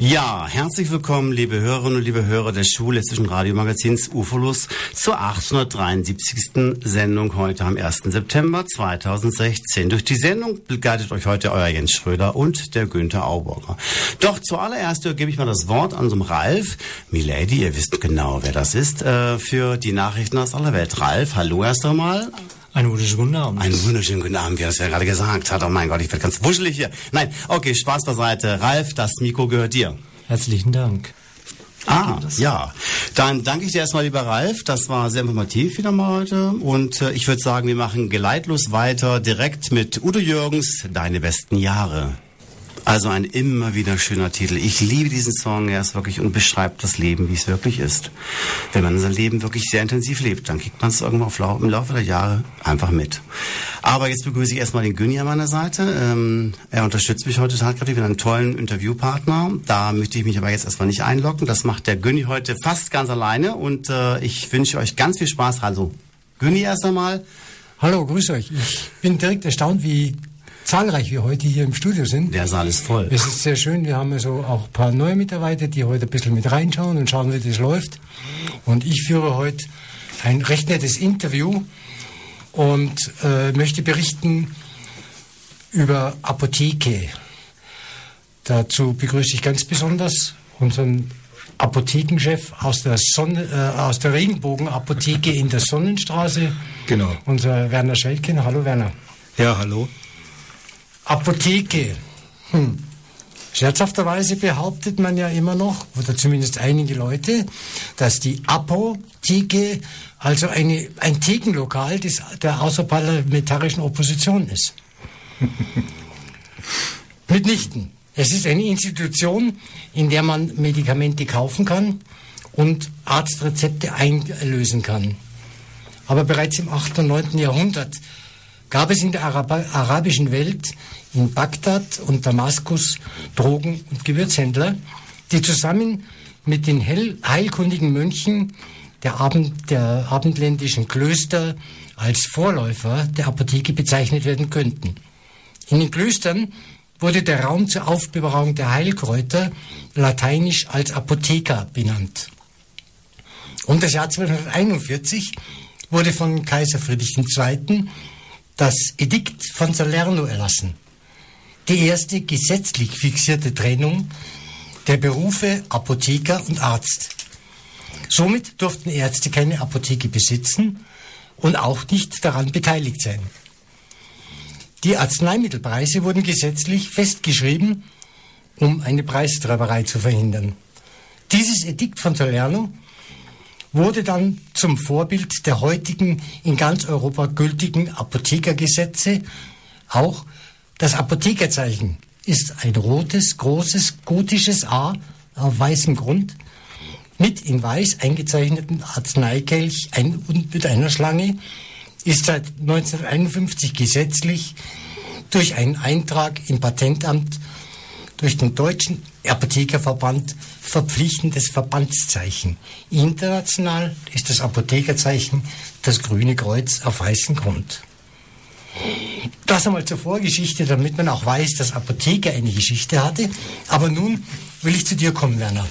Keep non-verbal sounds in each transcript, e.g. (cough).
Ja, herzlich willkommen, liebe Hörerinnen und liebe Hörer des Schulhessischen Radiomagazins UFOLUS zur 873. Sendung heute am 1. September 2016. Durch die Sendung begleitet euch heute euer Jens Schröder und der Günther Auburger. Doch zuallererst gebe ich mal das Wort an so Ralf. Milady, ihr wisst genau, wer das ist, äh, für die Nachrichten aus aller Welt. Ralf, hallo erst einmal. Einen wunderschönen guten Abend. Einen wunderschönen guten Abend, wie er es ja gerade gesagt hat. Oh mein Gott, ich werde ganz wuschelig hier. Nein, okay, Spaß beiseite. Ralf, das Mikro gehört dir. Herzlichen Dank. Ah, ja. Dann danke ich dir erstmal, lieber Ralf. Das war sehr informativ wieder mal heute. Und äh, ich würde sagen, wir machen geleitlos weiter direkt mit Udo Jürgens, Deine besten Jahre. Also ein immer wieder schöner Titel. Ich liebe diesen Song. Er ist wirklich und beschreibt das Leben, wie es wirklich ist. Wenn man sein Leben wirklich sehr intensiv lebt, dann kriegt man es irgendwann auf, im Laufe der Jahre einfach mit. Aber jetzt begrüße ich erstmal den Günni an meiner Seite. Ähm, er unterstützt mich heute tatkräftig mit einem tollen Interviewpartner. Da möchte ich mich aber jetzt erstmal nicht einloggen. Das macht der Günni heute fast ganz alleine und äh, ich wünsche euch ganz viel Spaß. Also, Günni erst einmal. Hallo, grüß euch. Ich bin direkt erstaunt, wie zahlreich wir heute hier im Studio sind. Der Saal ist voll. Es ist sehr schön. Wir haben also auch ein paar neue Mitarbeiter, die heute ein bisschen mit reinschauen und schauen, wie das läuft. Und ich führe heute ein recht nettes Interview und äh, möchte berichten über Apotheke. Dazu begrüße ich ganz besonders unseren Apothekenchef aus der, Sonne, äh, aus der Regenbogenapotheke in der Sonnenstraße. Genau. Unser Werner Schelken. Hallo Werner. Ja, hallo. Apotheke. Hm. Scherzhafterweise behauptet man ja immer noch, oder zumindest einige Leute, dass die Apotheke also eine, ein Thekenlokal des, der außerparlamentarischen Opposition ist. (laughs) Mitnichten. Es ist eine Institution, in der man Medikamente kaufen kann und Arztrezepte einlösen kann. Aber bereits im 8. und 9. Jahrhundert gab es in der Arab arabischen Welt, in Bagdad und Damaskus, Drogen- und Gewürzhändler, die zusammen mit den heilkundigen Mönchen der, Abend, der abendländischen Klöster als Vorläufer der Apotheke bezeichnet werden könnten. In den Klöstern wurde der Raum zur Aufbewahrung der Heilkräuter lateinisch als Apotheker benannt. Um das Jahr 1241 wurde von Kaiser Friedrich II das Edikt von Salerno erlassen. Die erste gesetzlich fixierte Trennung der Berufe Apotheker und Arzt. Somit durften Ärzte keine Apotheke besitzen und auch nicht daran beteiligt sein. Die Arzneimittelpreise wurden gesetzlich festgeschrieben, um eine Preistreiberei zu verhindern. Dieses Edikt von Salerno wurde dann zum Vorbild der heutigen in ganz Europa gültigen Apothekergesetze. Auch das Apothekerzeichen ist ein rotes, großes, gotisches A auf weißem Grund mit in weiß eingezeichneten Arzneikelch ein, und mit einer Schlange, ist seit 1951 gesetzlich durch einen Eintrag im Patentamt durch den Deutschen Apothekerverband verpflichtendes Verbandszeichen. International ist das Apothekerzeichen das grüne Kreuz auf weißem Grund. Das einmal zur Vorgeschichte, damit man auch weiß, dass Apotheker eine Geschichte hatte. Aber nun will ich zu dir kommen, Werner.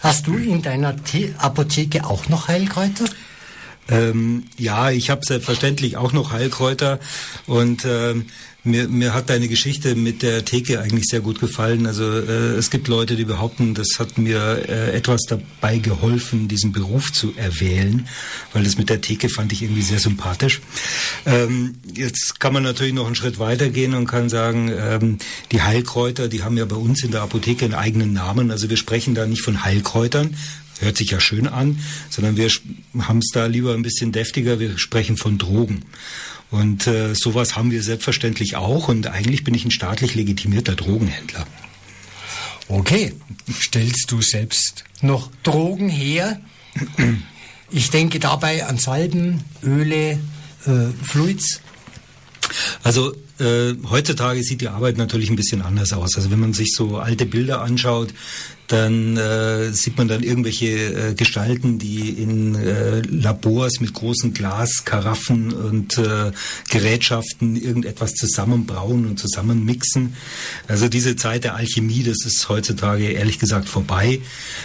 Hast du in deiner The Apotheke auch noch Heilkräuter? Ähm, ja, ich habe selbstverständlich auch noch Heilkräuter und ähm, mir, mir hat deine Geschichte mit der Theke eigentlich sehr gut gefallen. Also äh, es gibt Leute, die behaupten, das hat mir äh, etwas dabei geholfen, diesen Beruf zu erwählen, weil das mit der Theke fand ich irgendwie sehr sympathisch. Ähm, jetzt kann man natürlich noch einen Schritt weiter gehen und kann sagen, ähm, die Heilkräuter, die haben ja bei uns in der Apotheke einen eigenen Namen. Also wir sprechen da nicht von Heilkräutern, hört sich ja schön an, sondern wir haben es da lieber ein bisschen deftiger, wir sprechen von Drogen. Und äh, sowas haben wir selbstverständlich auch und eigentlich bin ich ein staatlich legitimierter Drogenhändler. Okay, stellst du selbst noch Drogen her? Ich denke dabei an Salben, Öle, äh, Fluids. Also äh, heutzutage sieht die Arbeit natürlich ein bisschen anders aus. Also wenn man sich so alte Bilder anschaut, dann äh, sieht man dann irgendwelche äh, Gestalten, die in äh, Labors mit großen Glaskaraffen und äh, Gerätschaften irgendetwas zusammenbrauen und zusammenmixen. Also diese Zeit der Alchemie, das ist heutzutage ehrlich gesagt vorbei.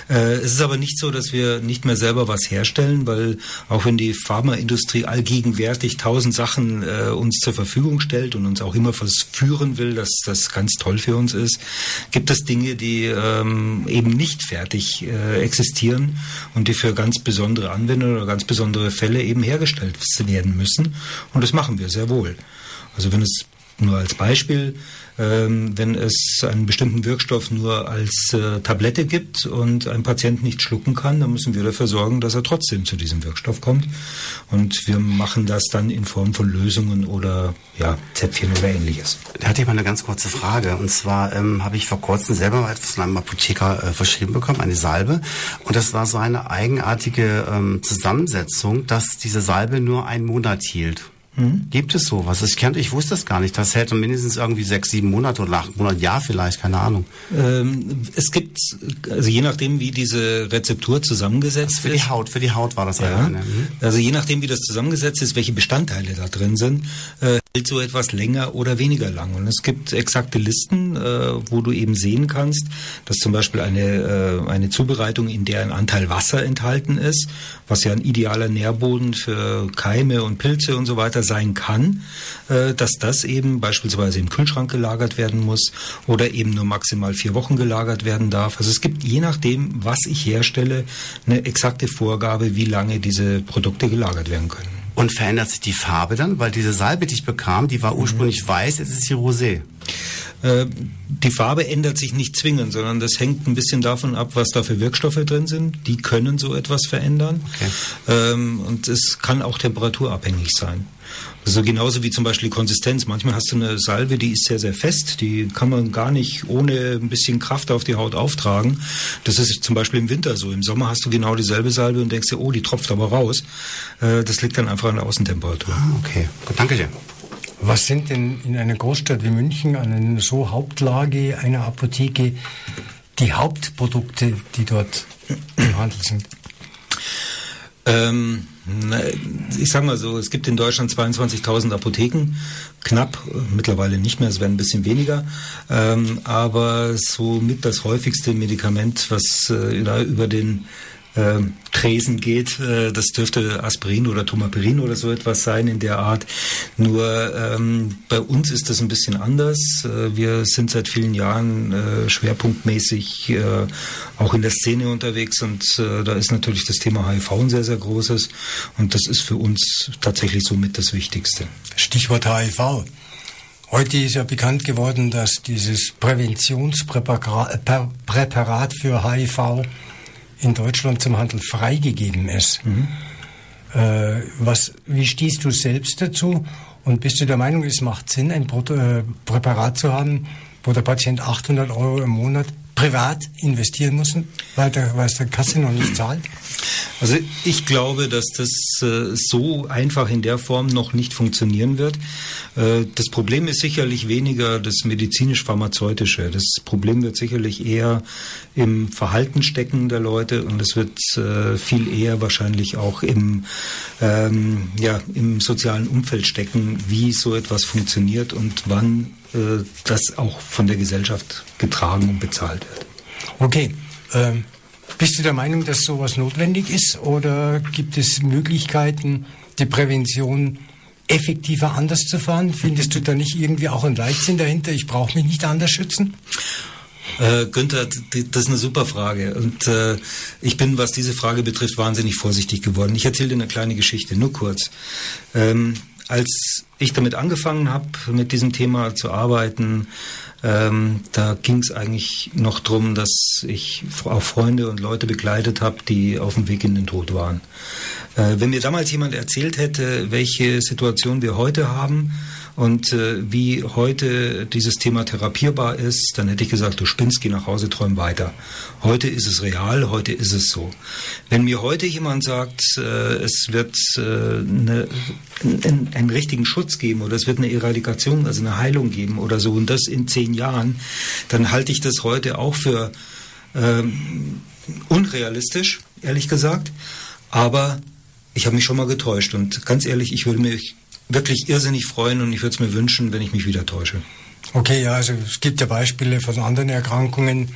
Äh, es ist aber nicht so, dass wir nicht mehr selber was herstellen, weil auch wenn die Pharmaindustrie allgegenwärtig tausend Sachen äh, uns zur Verfügung stellt und uns auch immer verführen will, dass das ganz toll für uns ist, gibt es Dinge, die ähm, eben nicht fertig äh, existieren und die für ganz besondere Anwendungen oder ganz besondere Fälle eben hergestellt werden müssen. Und das machen wir sehr wohl. Also wenn es nur als Beispiel ähm, wenn es einen bestimmten Wirkstoff nur als äh, Tablette gibt und ein Patient nicht schlucken kann, dann müssen wir dafür sorgen, dass er trotzdem zu diesem Wirkstoff kommt. Und wir machen das dann in Form von Lösungen oder ja, Zäpfchen oder ähnliches. Da hatte ich mal eine ganz kurze Frage. Und zwar ähm, habe ich vor kurzem selber mal etwas von einem Apotheker äh, verschrieben bekommen, eine Salbe. Und das war so eine eigenartige ähm, Zusammensetzung, dass diese Salbe nur einen Monat hielt. Hm? Gibt es sowas? Ich, kannte, ich wusste das gar nicht. Das hält mindestens irgendwie sechs, sieben Monate oder acht Monate, Jahr vielleicht, keine Ahnung. Ähm, es gibt, also je nachdem, wie diese Rezeptur zusammengesetzt ist. Für die Haut, für die Haut war das ja. Eine. Mhm. Also je nachdem, wie das zusammengesetzt ist, welche Bestandteile da drin sind, äh, so etwas länger oder weniger lang. Und es gibt exakte Listen, äh, wo du eben sehen kannst, dass zum Beispiel eine, äh, eine Zubereitung, in der ein Anteil Wasser enthalten ist, was ja ein idealer Nährboden für Keime und Pilze und so weiter sein kann, äh, dass das eben beispielsweise im Kühlschrank gelagert werden muss oder eben nur maximal vier Wochen gelagert werden darf. Also es gibt je nachdem, was ich herstelle, eine exakte Vorgabe, wie lange diese Produkte gelagert werden können. Und verändert sich die Farbe dann? Weil diese Salbe, die ich bekam, die war ursprünglich weiß, jetzt ist sie rosé. Äh, die Farbe ändert sich nicht zwingend, sondern das hängt ein bisschen davon ab, was da für Wirkstoffe drin sind. Die können so etwas verändern. Okay. Ähm, und es kann auch temperaturabhängig sein. Also genauso wie zum Beispiel die Konsistenz. Manchmal hast du eine Salbe, die ist sehr, sehr fest. Die kann man gar nicht ohne ein bisschen Kraft auf die Haut auftragen. Das ist zum Beispiel im Winter so. Im Sommer hast du genau dieselbe Salbe und denkst dir, oh, die tropft aber raus. Äh, das liegt dann einfach an der Außentemperatur. Ah, okay, gut, danke dir. Was sind denn in einer Großstadt wie München, an einer so Hauptlage einer Apotheke, die Hauptprodukte, die dort im Handel sind? Ähm, ich sage mal so, es gibt in Deutschland 22.000 Apotheken, knapp, mittlerweile nicht mehr, es werden ein bisschen weniger, ähm, aber somit das häufigste Medikament, was äh, über den äh, Tresen geht. Äh, das dürfte Aspirin oder Tomaperin oder so etwas sein in der Art. Nur ähm, bei uns ist das ein bisschen anders. Äh, wir sind seit vielen Jahren äh, schwerpunktmäßig äh, auch in der Szene unterwegs und äh, da ist natürlich das Thema HIV ein sehr, sehr großes und das ist für uns tatsächlich somit das Wichtigste. Stichwort HIV. Heute ist ja bekannt geworden, dass dieses Präventionspräparat für HIV in Deutschland zum Handel freigegeben ist. Mhm. Äh, was, wie stehst du selbst dazu? Und bist du der Meinung, es macht Sinn, ein Pro äh, Präparat zu haben, wo der Patient 800 Euro im Monat privat investieren muss, weil es der Kasse noch nicht zahlt? Also ich glaube, dass das äh, so einfach in der Form noch nicht funktionieren wird. Äh, das Problem ist sicherlich weniger das medizinisch-pharmazeutische. Das Problem wird sicherlich eher im Verhalten stecken der Leute und es wird äh, viel eher wahrscheinlich auch im, ähm, ja, im sozialen Umfeld stecken, wie so etwas funktioniert und wann das auch von der Gesellschaft getragen und bezahlt wird. Okay. Ähm bist du der Meinung, dass sowas notwendig ist oder gibt es Möglichkeiten, die Prävention effektiver anders zu fahren? Findest du da nicht irgendwie auch einen Leitsinn dahinter? Ich brauche mich nicht anders schützen? Äh, Günther, das ist eine super Frage. Und äh, ich bin, was diese Frage betrifft, wahnsinnig vorsichtig geworden. Ich erzähle dir eine kleine Geschichte, nur kurz. Ähm, als ich damit angefangen habe, mit diesem Thema zu arbeiten, ähm, da ging es eigentlich noch darum, dass ich auch Freunde und Leute begleitet habe, die auf dem Weg in den Tod waren. Äh, wenn mir damals jemand erzählt hätte, welche Situation wir heute haben Und äh, wie heute dieses Thema therapierbar ist, dann hätte ich gesagt, du spinnst, geh nach Hause, träum weiter. Heute ist es real, heute ist es so. Wenn mir heute jemand sagt, äh, es wird äh, eine, einen, einen richtigen Schutz geben oder es wird eine Eradikation, also eine Heilung geben oder so, und das in zehn Jahren, dann halte ich das heute auch für ähm, unrealistisch, ehrlich gesagt. Aber ich habe mich schon mal getäuscht und ganz ehrlich, ich würde mich wirklich irrsinnig freuen und ich würde es mir wünschen, wenn ich mich wieder täusche. Okay, ja, also es gibt ja Beispiele von anderen Erkrankungen,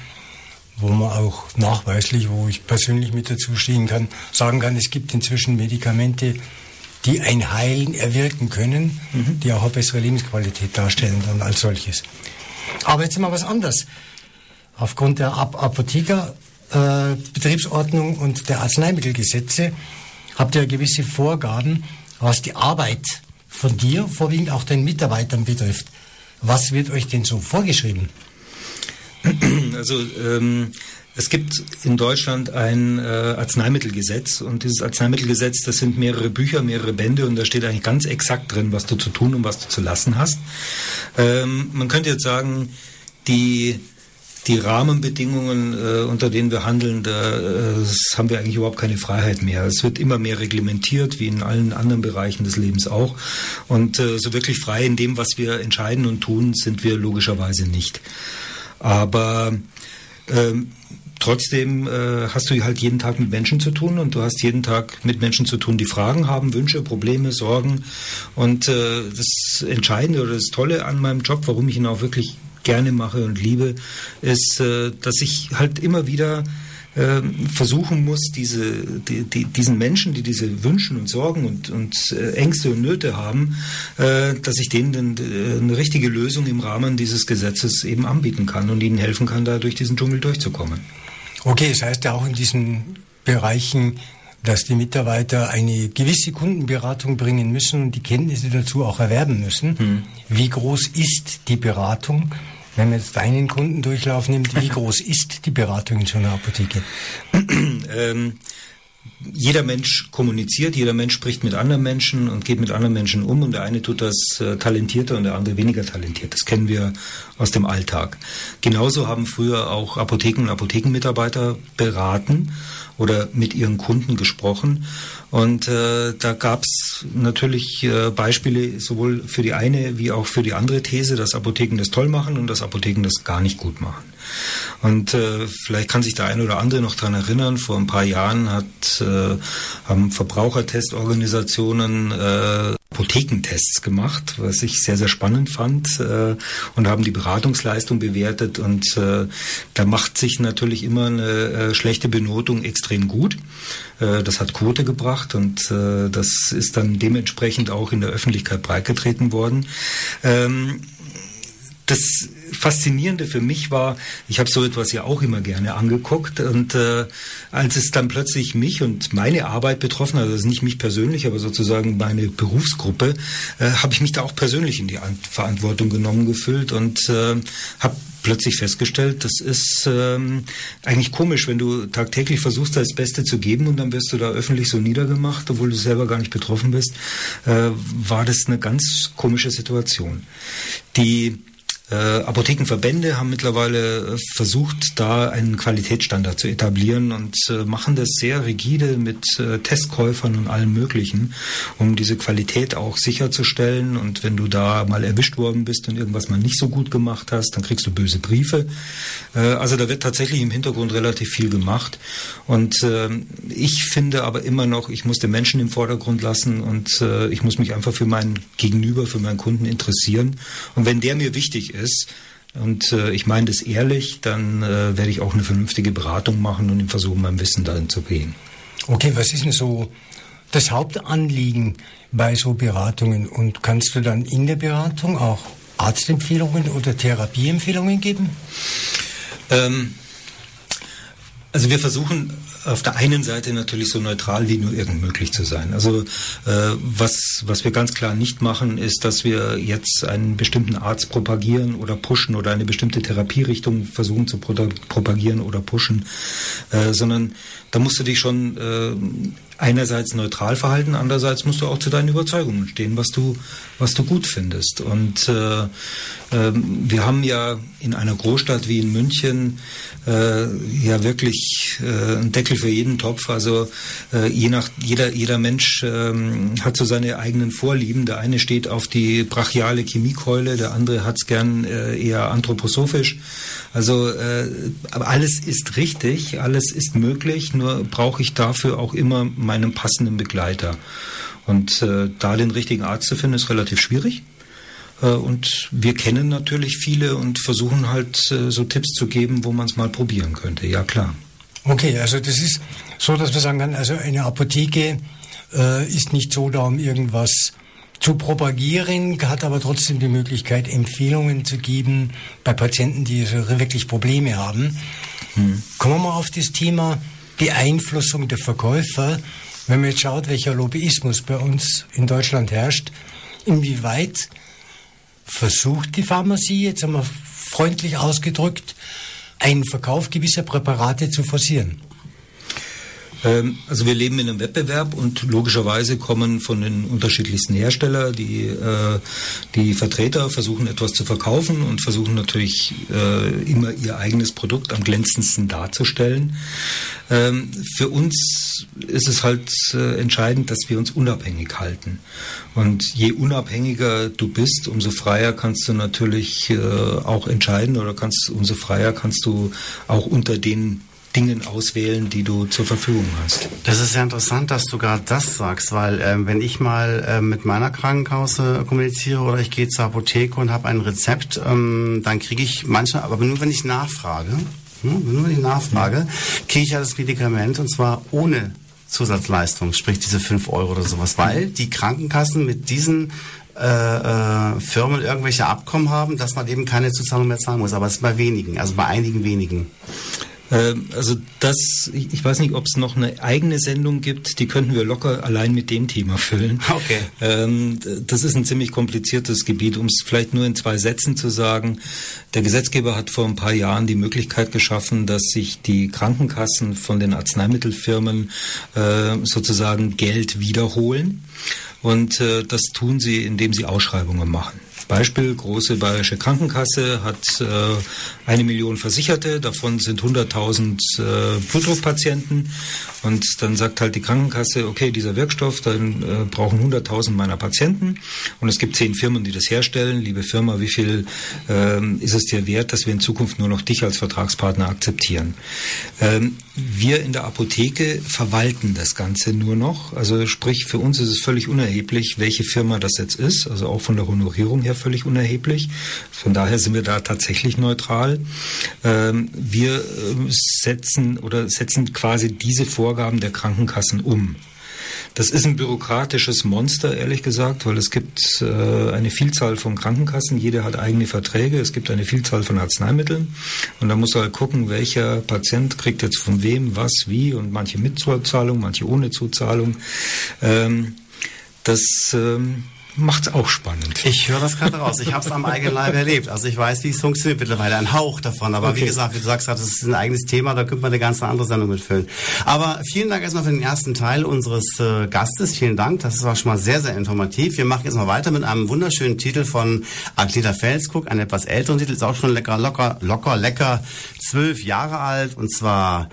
wo man auch nachweislich, wo ich persönlich mit dazu stehen kann, sagen kann, es gibt inzwischen Medikamente, die ein Heilen erwirken können, mhm. die auch eine bessere Lebensqualität darstellen dann als solches. Aber jetzt mal was anderes. Aufgrund der Ap Apothekerbetriebsordnung äh, und der Arzneimittelgesetze habt ihr gewisse Vorgaben, was die Arbeit von dir, vorwiegend auch den Mitarbeitern betrifft. Was wird euch denn so vorgeschrieben? (clears throat) Also ähm, es gibt in Deutschland ein äh, Arzneimittelgesetz und dieses Arzneimittelgesetz, das sind mehrere Bücher, mehrere Bände und da steht eigentlich ganz exakt drin, was du zu tun und was du zu lassen hast. Ähm, man könnte jetzt sagen, die die Rahmenbedingungen, äh, unter denen wir handeln, da äh, haben wir eigentlich überhaupt keine Freiheit mehr. Es wird immer mehr reglementiert, wie in allen anderen Bereichen des Lebens auch. Und äh, so wirklich frei in dem, was wir entscheiden und tun, sind wir logischerweise nicht. Aber ähm, trotzdem äh, hast du halt jeden Tag mit Menschen zu tun und du hast jeden Tag mit Menschen zu tun, die Fragen haben, Wünsche, Probleme, Sorgen. Und äh, das Entscheidende oder das Tolle an meinem Job, warum ich ihn auch wirklich gerne mache und liebe, ist, äh, dass ich halt immer wieder ähm, versuchen muss, diese, die, die, diesen Menschen, die diese Wünschen und Sorgen und, und äh, Ängste und Nöte haben, äh, dass ich denen dann, eine richtige Lösung im Rahmen dieses Gesetzes eben anbieten kann und ihnen helfen kann, da durch diesen Dschungel durchzukommen. Okay, das heißt ja auch in diesen Bereichen, dass die Mitarbeiter eine gewisse Kundenberatung bringen müssen und die Kenntnisse dazu auch erwerben müssen. Hm. Wie groß ist die Beratung? Wenn man jetzt deinen Kundendurchlauf nimmt, wie groß (laughs) ist die Beratung in so einer Apotheke? (clears throat) ähm, jeder Mensch kommuniziert, jeder Mensch spricht mit anderen Menschen und geht mit anderen Menschen um und der eine tut das äh, talentierter und der andere weniger talentiert. Das kennen wir aus dem Alltag. Genauso haben früher auch Apotheken und Apothekenmitarbeiter beraten oder mit ihren Kunden gesprochen. Und äh, da gab es natürlich äh, Beispiele sowohl für die eine wie auch für die andere These, dass Apotheken das toll machen und dass Apotheken das gar nicht gut machen. Und äh, vielleicht kann sich der eine oder andere noch dran erinnern, vor ein paar Jahren hat, äh, haben Verbrauchertestorganisationen äh, Apothekentests gemacht, was ich sehr, sehr spannend fand äh, und haben die Beratungsleistung bewertet und äh, da macht sich natürlich immer eine äh, schlechte Benotung extrem gut. Das hat Quote gebracht und das ist dann dementsprechend auch in der Öffentlichkeit breitgetreten worden. Ähm, das Faszinierende für mich war, ich habe so etwas ja auch immer gerne angeguckt und äh, als es dann plötzlich mich und meine Arbeit betroffen hat, also nicht mich persönlich, aber sozusagen meine Berufsgruppe, äh, habe ich mich da auch persönlich in die Verantwortung genommen gefühlt und äh, habe plötzlich festgestellt, das ist ähm, eigentlich komisch, wenn du tagtäglich versuchst, das Beste zu geben und dann wirst du da öffentlich so niedergemacht, obwohl du selber gar nicht betroffen bist, äh, war das eine ganz komische Situation. Die äh, Apothekenverbände haben mittlerweile äh, versucht, da einen Qualitätsstandard zu etablieren und äh, machen das sehr rigide mit äh, Testkäufern und allem Möglichen, um diese Qualität auch sicherzustellen. Und wenn du da mal erwischt worden bist und irgendwas mal nicht so gut gemacht hast, dann kriegst du böse Briefe. Äh, also da wird tatsächlich im Hintergrund relativ viel gemacht. Und äh, ich finde aber immer noch, ich muss den Menschen im Vordergrund lassen und ich muss mich einfach für meinen Gegenüber, für meinen Kunden interessieren. Und wenn der mir wichtig ist, und äh, ich meine das ehrlich, dann äh, werde ich auch eine vernünftige Beratung machen und ihm versuchen, mein Wissen darin zu gehen. Okay, was ist denn so das Hauptanliegen bei so Beratungen? Und kannst du dann in der Beratung auch Arztempfehlungen oder Therapieempfehlungen geben? Ähm, also wir versuchen auf der einen Seite natürlich so neutral wie nur irgend möglich zu sein. Also äh, was, was wir ganz klar nicht machen, ist, dass wir jetzt einen bestimmten Arzt propagieren oder pushen oder eine bestimmte Therapierichtung versuchen zu propagieren oder pushen, äh, sondern da musst du dich schon äh, einerseits neutral verhalten, andererseits musst du auch zu deinen Überzeugungen stehen, was du, was du gut findest. Und äh, äh, wir haben ja in einer Großstadt wie in München äh, ja wirklich äh, einen Deckel für jeden Topf. Also äh, je nach jeder jeder Mensch ähm, hat so seine eigenen Vorlieben. Der eine steht auf die brachiale Chemiekeule, der andere hat es gern äh, eher anthroposophisch. Also äh, alles ist richtig, alles ist möglich, nur brauche ich dafür auch immer meinen passenden Begleiter. Und äh, da den richtigen Arzt zu finden, ist relativ schwierig. Äh, und wir kennen natürlich viele und versuchen halt äh, so Tipps zu geben, wo man es mal probieren könnte. Ja, klar. Okay, also das ist so, dass man sagen kann, also eine Apotheke äh, ist nicht so da, um irgendwas zu propagieren, hat aber trotzdem die Möglichkeit, Empfehlungen zu geben bei Patienten, die wirklich Probleme haben. Hm. Kommen wir mal auf das Thema Beeinflussung der Verkäufer. Wenn man jetzt schaut, welcher Lobbyismus bei uns in Deutschland herrscht, inwieweit versucht die Pharmazie, jetzt einmal freundlich ausgedrückt, einen Verkauf gewisser Präparate zu forcieren? Ähm, also wir leben in einem Wettbewerb und logischerweise kommen von den unterschiedlichsten Herstellern die, äh, die Vertreter versuchen etwas zu verkaufen und versuchen natürlich äh, immer ihr eigenes Produkt am glänzendsten darzustellen. Ähm, für uns ist es halt äh, entscheidend, dass wir uns unabhängig halten. Und je unabhängiger du bist, umso freier kannst du natürlich auch entscheiden oder kannst, umso freier kannst du auch unter den Dingen auswählen, die du zur Verfügung hast. Das ist ja interessant, dass du gerade das sagst, weil äh, wenn ich mal äh, mit meiner Krankenkasse kommuniziere oder ich gehe zur Apotheke und habe ein Rezept, ähm, dann kriege ich manchmal, aber nur wenn ich nachfrage, hm, nur wenn ich nachfrage, kriege ich ja das Medikament und zwar ohne Zusatzleistung, sprich diese 5 Euro oder sowas, weil die Krankenkassen mit diesen äh, äh, Firmen irgendwelche Abkommen haben, dass man eben keine Zuzahlung mehr zahlen muss. Aber es ist bei wenigen, also bei einigen wenigen. Ähm, also das, ich weiß nicht, ob es noch eine eigene Sendung gibt, die könnten wir locker allein mit dem Thema füllen. Okay. Ähm, das ist ein ziemlich kompliziertes Gebiet, um es vielleicht nur in zwei Sätzen zu sagen. Der Gesetzgeber hat vor ein paar Jahren die Möglichkeit geschaffen, dass sich die Krankenkassen von den Arzneimittelfirmen äh, sozusagen Geld wiederholen. Und äh, das tun sie, indem sie Ausschreibungen machen. Beispiel, große bayerische Krankenkasse hat äh, eine Million Versicherte, davon sind 100.000 äh, Blutdruckpatienten und dann sagt halt die Krankenkasse, okay, dieser Wirkstoff, dann äh, brauchen 100.000 meiner Patienten und es gibt zehn Firmen, die das herstellen. Liebe Firma, wie viel ähm, ist es dir wert, dass wir in Zukunft nur noch dich als Vertragspartner akzeptieren? Ähm, wir in der Apotheke verwalten das Ganze nur noch. Also sprich, für uns ist es völlig unerheblich, welche Firma das jetzt ist, also auch von der Honorierung her völlig unerheblich. Von daher sind wir da tatsächlich neutral. Ähm, wir äh, setzen oder setzen quasi diese Vorgaben der Krankenkassen um. Das ist ein bürokratisches Monster, ehrlich gesagt, weil es gibt äh, eine Vielzahl von Krankenkassen, jede hat eigene Verträge, es gibt eine Vielzahl von Arzneimitteln und da muss halt gucken, welcher Patient kriegt jetzt von wem, was, wie und manche mit Zuzahlung, manche ohne Zuzahlung. Ähm, das ähm, macht es auch spannend. Ich höre das gerade raus. Ich habe es am eigenen Leib erlebt. Also ich weiß, wie es funktioniert mittlerweile. Ein Hauch davon. Aber okay. wie gesagt, wie du sagst, das ist ein eigenes Thema. Da könnte man eine ganz andere Sendung mitfüllen. Aber vielen Dank erstmal für den ersten Teil unseres äh, Gastes. Vielen Dank. Das war schon mal sehr, sehr informativ. Wir machen jetzt mal weiter mit einem wunderschönen Titel von Agneta Felskuck. Ein etwas älteren Titel. Ist auch schon lecker, locker, locker, lecker. Zwölf Jahre alt. Und zwar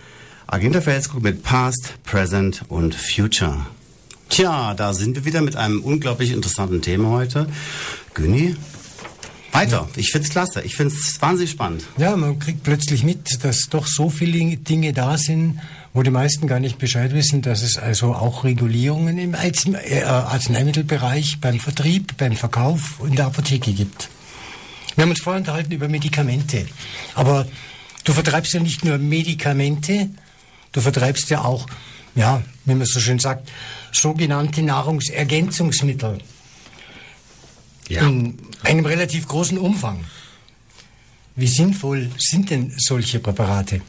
Agneta Felskuck mit Past, Present und Future. Tja, da sind wir wieder mit einem unglaublich interessanten Thema heute. Günni, weiter. Ich find's klasse. Ich find's wahnsinnig spannend. Ja, man kriegt plötzlich mit, dass doch so viele Dinge da sind, wo die meisten gar nicht Bescheid wissen, dass es also auch Regulierungen im äh, Arzneimittelbereich, beim Vertrieb, beim Verkauf in der Apotheke gibt. Wir haben uns vorhin unterhalten über Medikamente. Aber du vertreibst ja nicht nur Medikamente, du vertreibst ja auch, ja, wie man so schön sagt, sogenannte Nahrungsergänzungsmittel. Ja. In einem relativ großen Umfang. Wie sinnvoll sind denn solche Präparate?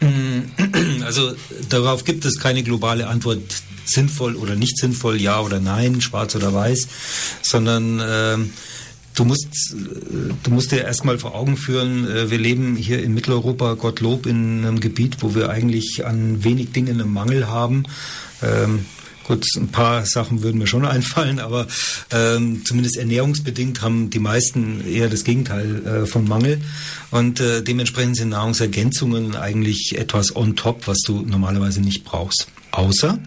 (clears throat) Also darauf gibt es keine globale Antwort, sinnvoll oder nicht sinnvoll, ja oder nein, schwarz oder weiß, sondern äh, du musst, du musst dir erstmal vor Augen führen, äh, wir leben hier in Mitteleuropa, Gottlob, in einem Gebiet, wo wir eigentlich an wenig Dingen einen Mangel haben. Ähm, Gut, ein paar Sachen würden mir schon (laughs) einfallen, aber ähm, zumindest ernährungsbedingt haben die meisten eher das Gegenteil äh, von Mangel. Und äh, dementsprechend sind Nahrungsergänzungen eigentlich etwas on top, was du normalerweise nicht brauchst. Außer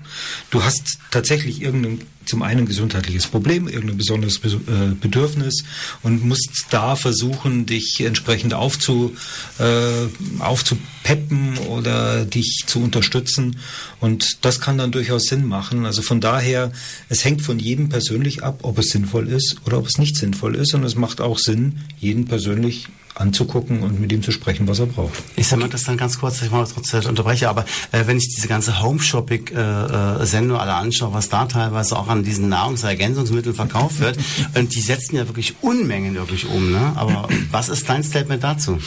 du hast tatsächlich irgendein zum einen gesundheitliches Problem, irgendein besonderes äh, Bedürfnis und musst da versuchen, dich entsprechend aufzu, äh, aufzupeppen oder dich zu unterstützen. Und das kann dann durchaus Sinn machen. Also von daher, es hängt von jedem persönlich ab, ob es sinnvoll ist oder ob es nicht sinnvoll ist. Und es macht auch Sinn, jeden persönlich anzugucken und mit ihm zu sprechen, was er braucht. Ich sage mal das dann ganz kurz, ich mal trotzdem unterbreche, aber äh, wenn ich diese ganze Home-Shopping-Sendung äh, alle anschaue, was da teilweise auch an diesen Nahrungsergänzungsmitteln verkauft wird, (laughs) und die setzen ja wirklich Unmengen wirklich um, ne? Aber was ist dein Statement dazu?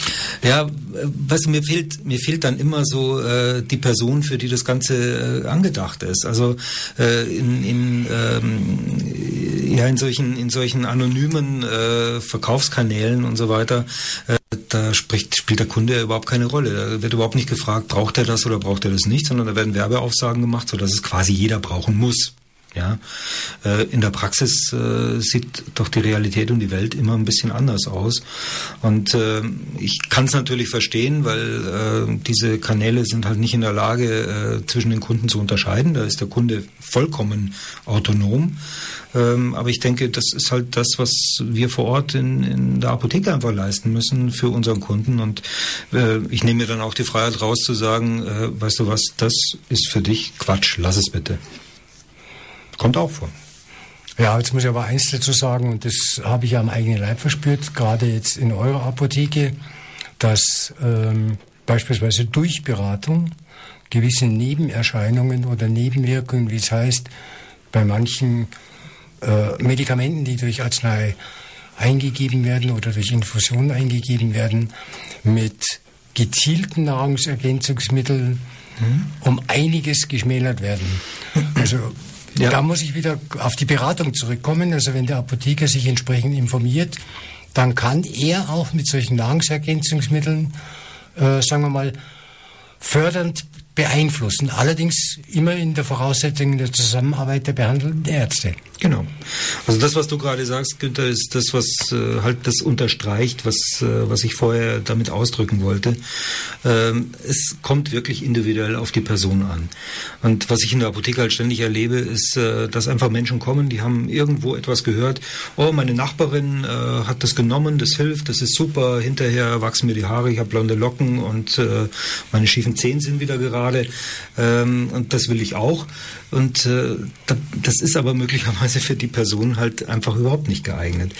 Ja, was mir fehlt, mir fehlt dann immer so äh, die Person, für die das Ganze äh, angedacht ist. Also äh, in, in ähm, ja in solchen in solchen anonymen äh, Verkaufskanälen und so weiter äh, da spricht, spielt der Kunde ja überhaupt keine Rolle. Da wird überhaupt nicht gefragt, braucht er das oder braucht er das nicht, sondern da werden Werbeaufsagen gemacht, sodass es quasi jeder brauchen muss. Ja, äh, in der Praxis äh, sieht doch die Realität und die Welt immer ein bisschen anders aus. Und äh, ich kann es natürlich verstehen, weil diese Kanäle sind halt nicht in der Lage, zwischen den Kunden zu unterscheiden. Da ist der Kunde vollkommen autonom. Ähm, aber ich denke, das ist halt das, was wir vor Ort in, in der Apotheke einfach leisten müssen für unseren Kunden. Und ich nehme mir dann auch die Freiheit raus zu sagen, weißt du was, das ist für dich Quatsch, lass es bitte. Kommt auch vor. Ja, jetzt muss ich aber eins dazu sagen, und das habe ich am eigenen Leib verspürt, gerade jetzt in eurer Apotheke, dass ähm, beispielsweise durch Beratung gewisse Nebenerscheinungen oder Nebenwirkungen, wie es heißt, bei manchen äh, Medikamenten, die durch Arznei eingegeben werden oder durch Infusion eingegeben werden, mit gezielten Nahrungsergänzungsmitteln mhm. um einiges geschmälert werden. Also ja. Da muss ich wieder auf die Beratung zurückkommen. Also wenn der Apotheker sich entsprechend informiert, dann kann er auch mit solchen Nahrungsergänzungsmitteln, äh, sagen wir mal, fördernd beeinflussen. Allerdings immer in der Voraussetzung der Zusammenarbeit der behandelnden Ärzte. Genau. Also das, was du gerade sagst, Günther, ist das, was äh, halt das unterstreicht, was, äh, was ich vorher damit ausdrücken wollte. Ähm, es kommt wirklich individuell auf die Person an. Und was ich in der Apotheke halt ständig erlebe, ist, äh, dass einfach Menschen kommen, die haben irgendwo etwas gehört. Oh, meine Nachbarin äh, hat das genommen, das hilft, das ist super. Hinterher wachsen mir die Haare, ich habe blonde Locken und äh, meine schiefen Zehen sind wieder gerade. Ähm, und das will ich auch. Und äh, das ist aber möglicherweise für die Person halt einfach überhaupt nicht geeignet.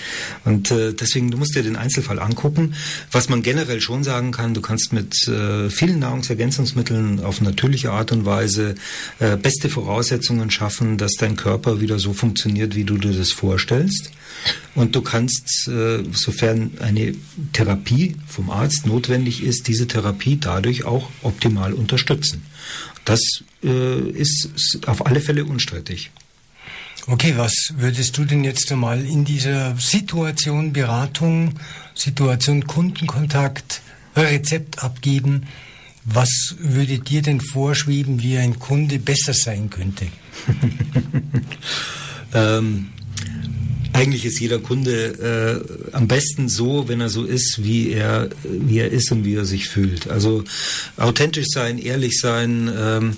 Und äh, deswegen, du musst dir den Einzelfall angucken. Was man generell schon sagen kann, du kannst mit äh, vielen Nahrungsergänzungsmitteln auf natürliche Art und Weise äh, beste Voraussetzungen schaffen, dass dein Körper wieder so funktioniert, wie du dir das vorstellst. Und du kannst, äh, sofern eine Therapie vom Arzt notwendig ist, diese Therapie dadurch auch optimal unterstützen. Das ist auf alle Fälle unstrittig. Okay, was würdest du denn jetzt einmal in dieser Situation Beratung, Situation Kundenkontakt, Rezept abgeben? Was würde dir denn vorschweben, wie ein Kunde besser sein könnte? (laughs) (laughs) ähm, eigentlich ist jeder Kunde äh, am besten so, wenn er so ist, wie er, wie er ist und wie er sich fühlt. Also authentisch sein, ehrlich sein. Ähm,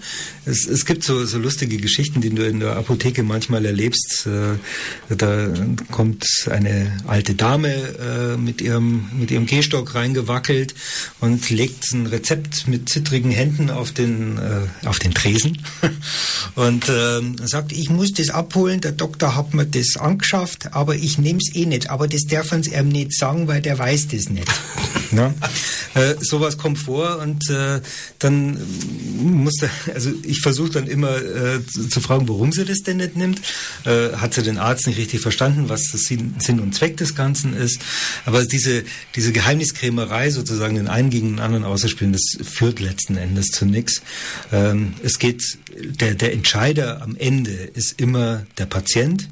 es, es gibt so, so lustige Geschichten, die du in der Apotheke manchmal erlebst. Äh, da kommt eine alte Dame äh, mit ihrem mit ihrem Gehstock reingewackelt und legt ein Rezept mit zittrigen Händen auf den äh, auf den Tresen (laughs) und äh, sagt, ich muss das abholen. Der Doktor hat mir das angeschafft aber ich nehme es eh nicht. Aber das darf uns ihm nicht sagen, weil der weiß das nicht. (laughs) ne? äh, sowas kommt vor und äh, dann muss der, also ich versuche dann immer äh, zu, zu, fragen, warum sie das denn nicht nimmt. Äh, hat sie den Arzt nicht richtig verstanden, was das Sinn, Sinn und Zweck des Ganzen ist. Aber diese, diese Geheimniskrämerei sozusagen den einen gegen den anderen auszuspielen, das führt letzten Endes zu nichts. Ähm, es geht, der, der Entscheider am Ende ist immer der Patient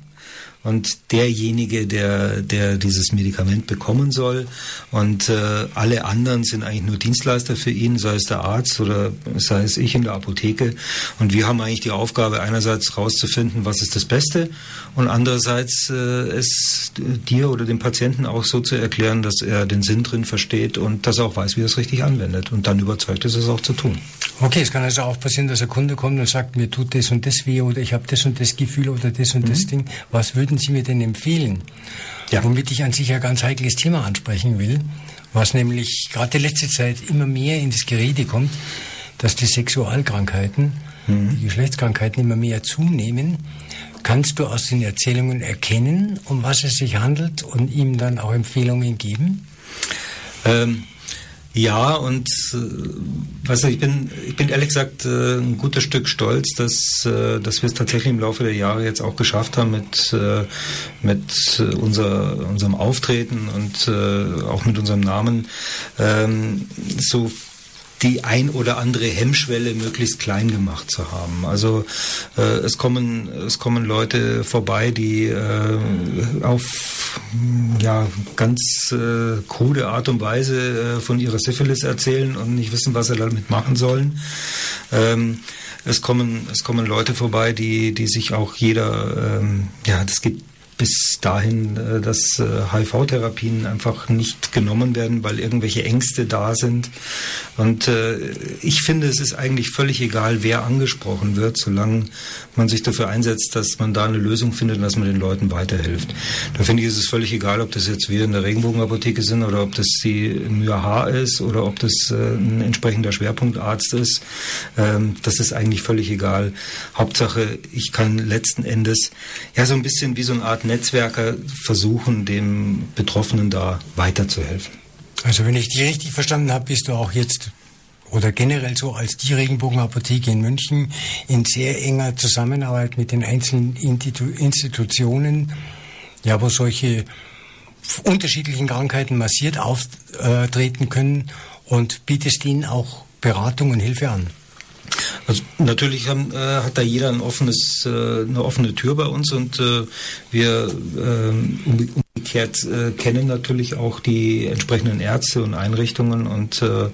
und derjenige, der, der dieses Medikament bekommen soll. Und äh, alle anderen sind eigentlich nur Dienstleister für ihn, sei es der Arzt oder sei es ich in der Apotheke. Und wir haben eigentlich die Aufgabe, einerseits herauszufinden, was ist das Beste und andererseits äh, es dir oder dem Patienten auch so zu erklären, dass er den Sinn drin versteht und dass er auch weiß, wie er es richtig anwendet. Und dann überzeugt ist es auch zu tun. Okay, es kann also auch passieren, dass ein Kunde kommt und sagt, mir tut das und das weh oder ich habe das und das Gefühl oder das und mhm. das Ding. Was würden Sie mir denn empfehlen? Ja. Womit ich an sich ein ganz heikles Thema ansprechen will, was nämlich gerade die letzte Zeit immer mehr ins Gerede kommt, dass die Sexualkrankheiten, mhm. die Geschlechtskrankheiten immer mehr zunehmen. Kannst du aus den Erzählungen erkennen, um was es sich handelt und ihm dann auch Empfehlungen geben? Ähm, ja, und äh, weißt du, ich bin, ich bin ehrlich gesagt äh, ein gutes Stück stolz, dass, äh, dass wir es tatsächlich im Laufe der Jahre jetzt auch geschafft haben mit, äh, mit unser, unserem Auftreten und äh, auch mit unserem Namen. Ähm, so die ein oder andere Hemmschwelle möglichst klein gemacht zu haben. Also äh, es kommen es kommen Leute vorbei, die äh, auf ja ganz äh, krude Art und Weise äh, von ihrer Syphilis erzählen und nicht wissen, was sie damit machen sollen. Ähm, es kommen es kommen Leute vorbei, die die sich auch jeder ähm, ja das gibt bis dahin, äh, dass HIV-Therapien äh, einfach nicht genommen werden, weil irgendwelche Ängste da sind. Und äh, ich finde, es ist eigentlich völlig egal, wer angesprochen wird, solange man sich dafür einsetzt, dass man da eine Lösung findet und dass man den Leuten weiterhilft. Da finde ich, ist es völlig egal, ob das jetzt wir in der Regenbogenapotheke sind oder ob das die MyAH ist oder ob das ein entsprechender Schwerpunktarzt ist. Ähm, das ist eigentlich völlig egal. Hauptsache, ich kann letzten Endes ja so ein bisschen wie so eine Art Netzwerker versuchen, dem Betroffenen da weiterzuhelfen. Also wenn ich dich richtig verstanden habe, bist du auch jetzt oder generell so als die Regenbogenapotheke in München in sehr enger Zusammenarbeit mit den einzelnen Institutionen, ja, wo solche unterschiedlichen Krankheiten massiert auftreten können und bietest ihnen auch Beratung und Hilfe an. Also natürlich haben, äh, hat da jeder ein offenes, äh, eine offene Tür bei uns und äh, wir ähm, umgekehrt äh, kennen natürlich auch die entsprechenden Ärzte und Einrichtungen und äh,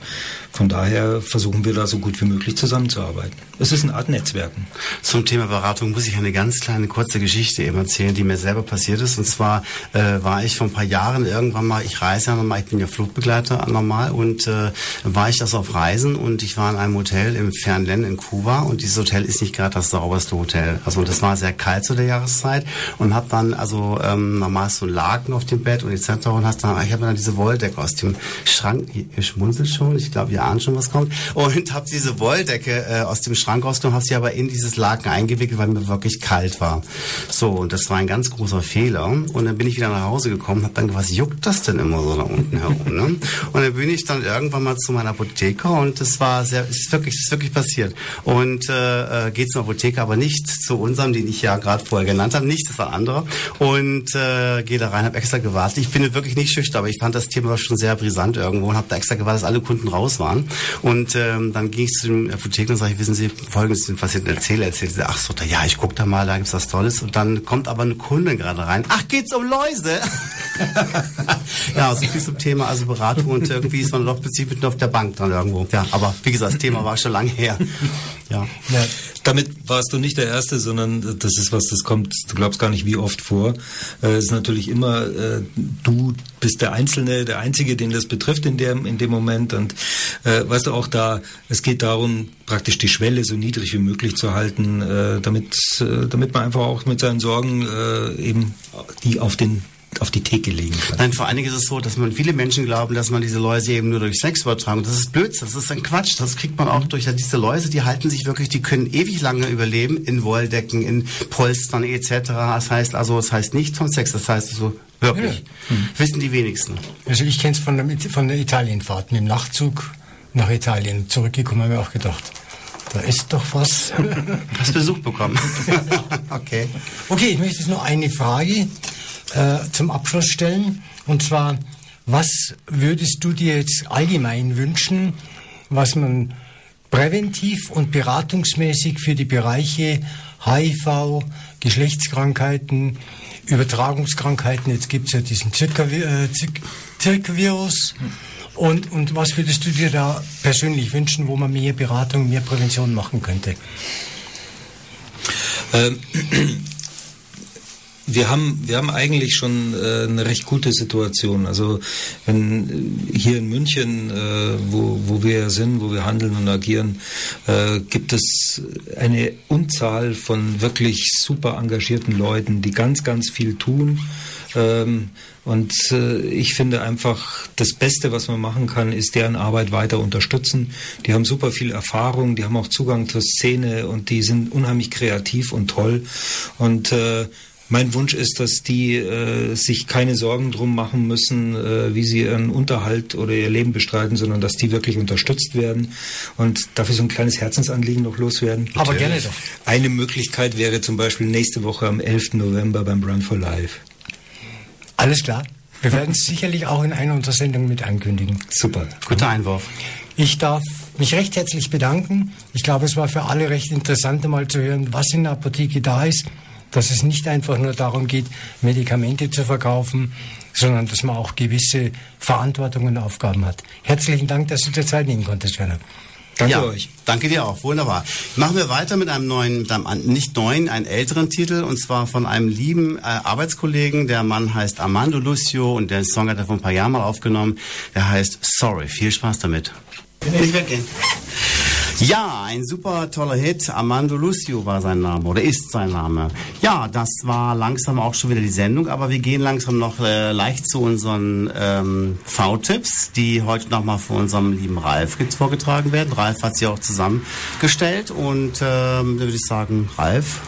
von daher versuchen wir da so gut wie möglich zusammenzuarbeiten. Es ist eine Art Netzwerken. Zum Thema Beratung muss ich eine ganz kleine kurze Geschichte eben erzählen, die mir selber passiert ist. Und zwar äh, war ich vor ein paar Jahren irgendwann mal, ich reise ja nochmal, ich bin ja Flugbegleiter normal und äh, war ich das auf Reisen und ich war in einem Hotel im Fernlen in Kuba und dieses Hotel ist nicht gerade das sauberste Hotel. Also das war sehr kalt zu der Jahreszeit und habe dann also ähm, normal so Laken auf dem Bett und etc. Und hast dann, ich habe dann diese Wolldecke aus dem Schrank, ihr schmunzelt schon, ich glaube, ihr ahnt schon, was kommt, und habe diese Wolldecke äh, aus dem Schrank rausgenommen, habe sie aber in dieses Laken eingewickelt, weil mir wirklich kalt war. So, und das war ein ganz großer Fehler. Und dann bin ich wieder nach Hause gekommen, habe dann was juckt das denn immer so da unten herum? Ne? Und dann bin ich dann irgendwann mal zu meiner Apotheker und das war sehr, ist wirklich, ist wirklich passiert. Und äh, äh geht zum Apotheker, aber nicht zu unserem, den ich ja gerade vorher genannt habe, nicht, das war ein anderer. Und äh, gehe da rein, habe extra gewartet. Ich bin wirklich nicht schüchtern, aber ich fand das Thema schon sehr brisant irgendwo und habe da extra gewartet, dass alle Kunden raus waren. Und ähm, dann ging ich zu dem Apotheker und sage, wissen Sie, folgendes den Patienten erzähle, erzählt sie, ach so, da, ja, ich gucke da mal, da gibt's was Tolles. Und dann kommt aber eine Kundin gerade rein. Ach, geht's um Läuse? (laughs) ja, so viel zum Thema, also Beratung und irgendwie ist man doch plötzlich mitten auf der Bank dann irgendwo. Ja, aber wie gesagt, das Thema war schon lange her. Ja. ja. Damit warst du nicht der Erste, sondern das ist was, das kommt, du glaubst gar nicht wie oft vor. Äh, es ist natürlich immer, äh, du bist der Einzelne, der Einzige, den das betrifft in dem, in dem Moment. Und äh, weißt du, auch da, es geht darum, praktisch die Schwelle so niedrig wie möglich zu halten, äh, damit, äh, damit man einfach auch mit seinen Sorgen äh, eben die auf den auf die Theke legen kann. Nein, vor allen Dingen ist es so, dass man viele Menschen glauben, dass man diese Läuse eben nur durch Sex übertragen. Das ist Blödsinn, das ist ein Quatsch. Das kriegt man auch mhm. durch diese Läuse, die halten sich wirklich, die können ewig lange überleben in Wolldecken, in Polstern etc. Das heißt also, das heißt nicht von Sex, das heißt also wirklich. Ja. Hm. Wissen die wenigsten. Also ich kenne es von der, von der Italienfahrt mit dem Nachtzug nach Italien. Zurückgekommen habe ich auch gedacht. Da ist doch was. Hast Besuch bekommen. (laughs) okay. Okay, ich möchte jetzt noch eine Frage äh, zum Abschluss stellen. Und zwar, was würdest du dir jetzt allgemein wünschen, was man präventiv und beratungsmäßig für die Bereiche HIV, Geschlechtskrankheiten, Übertragungskrankheiten. Jetzt gibt es ja diesen Zirka-Virus. Und, und was würdest du dir da persönlich wünschen, wo man mehr Beratung, mehr Prävention machen könnte? Ähm, wir haben, wir haben eigentlich schon äh, eine recht gute Situation. Also wenn äh, hier in München, äh, wo, wo wir sind, wo wir handeln und agieren, äh, gibt es eine Unzahl von wirklich super engagierten Leuten, die ganz, ganz viel tun. Ähm, und äh, ich finde einfach, das Beste, was man machen kann, ist deren Arbeit weiter unterstützen. Die haben super viel Erfahrung, die haben auch Zugang zur Szene und die sind unheimlich kreativ und toll. Und äh, mein Wunsch ist, dass die äh, sich keine Sorgen drum machen müssen, äh, wie sie ihren Unterhalt oder ihr Leben bestreiten, sondern dass die wirklich unterstützt werden. Und dafür so ein kleines Herzensanliegen noch loswerden. Aber Natürlich. gerne doch. Eine Möglichkeit wäre zum Beispiel nächste Woche am 11. November beim Run for Life. Alles klar. Wir werden es sicherlich auch in einer unserer Sendungen mit ankündigen. Super. Guter Einwurf. Ich darf mich recht herzlich bedanken. Ich glaube, es war für alle recht interessant, mal zu hören, was in der Apotheke da ist dass es nicht einfach nur darum geht, Medikamente zu verkaufen, sondern dass man auch gewisse Verantwortungen und Aufgaben hat. Herzlichen Dank, dass du dir Zeit nehmen konntest, Werner. Danke ja, euch. Danke dir auch. Wunderbar. Machen wir weiter mit einem neuen, mit einem nicht neuen, einen älteren Titel und zwar von einem lieben äh, Arbeitskollegen. Der Mann heißt Armando Lucio und der Song hat er vor ein paar Jahren mal aufgenommen. Der heißt Sorry. Viel Spaß damit. Ich werde gehen. Ja, ein super toller Hit. Armando Lucio war sein Name oder ist sein Name. Ja, das war langsam auch schon wieder die Sendung, aber wir gehen langsam noch äh, leicht zu unseren ähm, V-Tipps, die heute nochmal von unserem lieben Ralf vorgetragen werden. Ralf hat sie auch zusammengestellt und ähm, da würde ich sagen, Ralf,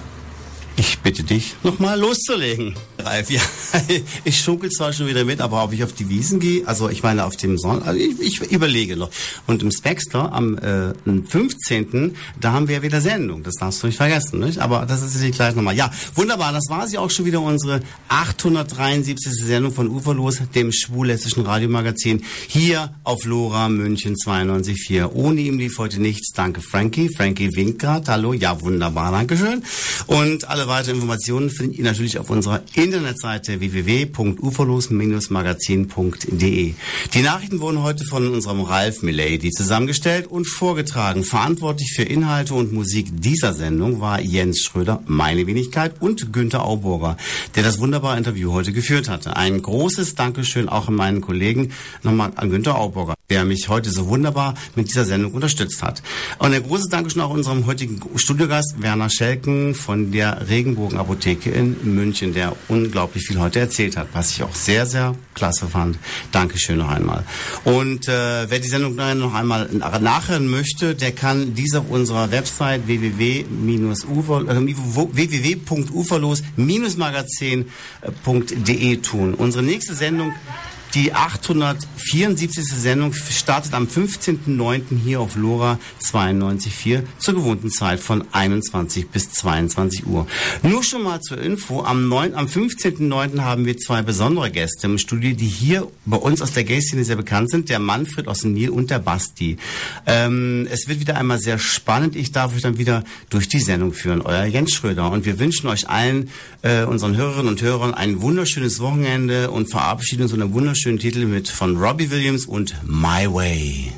ich bitte dich, nochmal loszulegen. Ralf, ja, (laughs) ich schunkel zwar schon wieder mit, aber ob ich auf die Wiesen gehe, also ich meine auf dem Sonn, also ich, ich überlege noch. Und im Spexter am äh, 15., da haben wir ja wieder Sendung, das darfst du nicht vergessen, nicht? Aber das ist jetzt gleich nochmal. Ja, wunderbar, das war sie auch schon wieder, unsere 873. Sendung von Uferlos, dem schwul-lässischen Radiomagazin, hier auf Lora München 92.4. Ohne ihm lief heute nichts. Danke Frankie, Frankie winkt gerade, hallo, ja wunderbar, Dankeschön. Und alle weitere Informationen findet ihr natürlich auf unserer Internetseite www.uferlos-magazin.de. Die Nachrichten wurden heute von unserem Ralf Milady zusammengestellt und vorgetragen. Verantwortlich für Inhalte und Musik dieser Sendung war Jens Schröder, meine Wenigkeit, und Günther Auburger, der das wunderbare Interview heute geführt hatte. Ein großes Dankeschön auch an meinen Kollegen, nochmal an Günther Auburger der mich heute so wunderbar mit dieser Sendung unterstützt hat. Und ein großes Dankeschön auch unserem heutigen Studiogast Werner Schelken von der Regenbogenapotheke in München, der unglaublich viel heute erzählt hat, was ich auch sehr, sehr klasse fand. Dankeschön noch einmal. Und äh, wer die Sendung noch einmal nachhören möchte, der kann dies auf unserer Website www.uferlos-magazin.de äh, tun. Unsere nächste Sendung die 874. Sendung startet am 15.09. hier auf LoRa 92.4 zur gewohnten Zeit von 21 bis 22 Uhr. Nur schon mal zur Info, am, 9, am 15.09. haben wir zwei besondere Gäste im Studio, die hier bei uns aus der Gay-Szene sehr bekannt sind, der Manfred aus dem Nil und der Basti. Ähm, es wird wieder einmal sehr spannend. Ich darf euch dann wieder durch die Sendung führen, euer Jens Schröder. Und wir wünschen euch allen, äh, unseren Hörerinnen und Hörern, ein wunderschönes Wochenende und verabschieden uns in einer wunderschönen schönen Titel mit von Robbie Williams und My Way.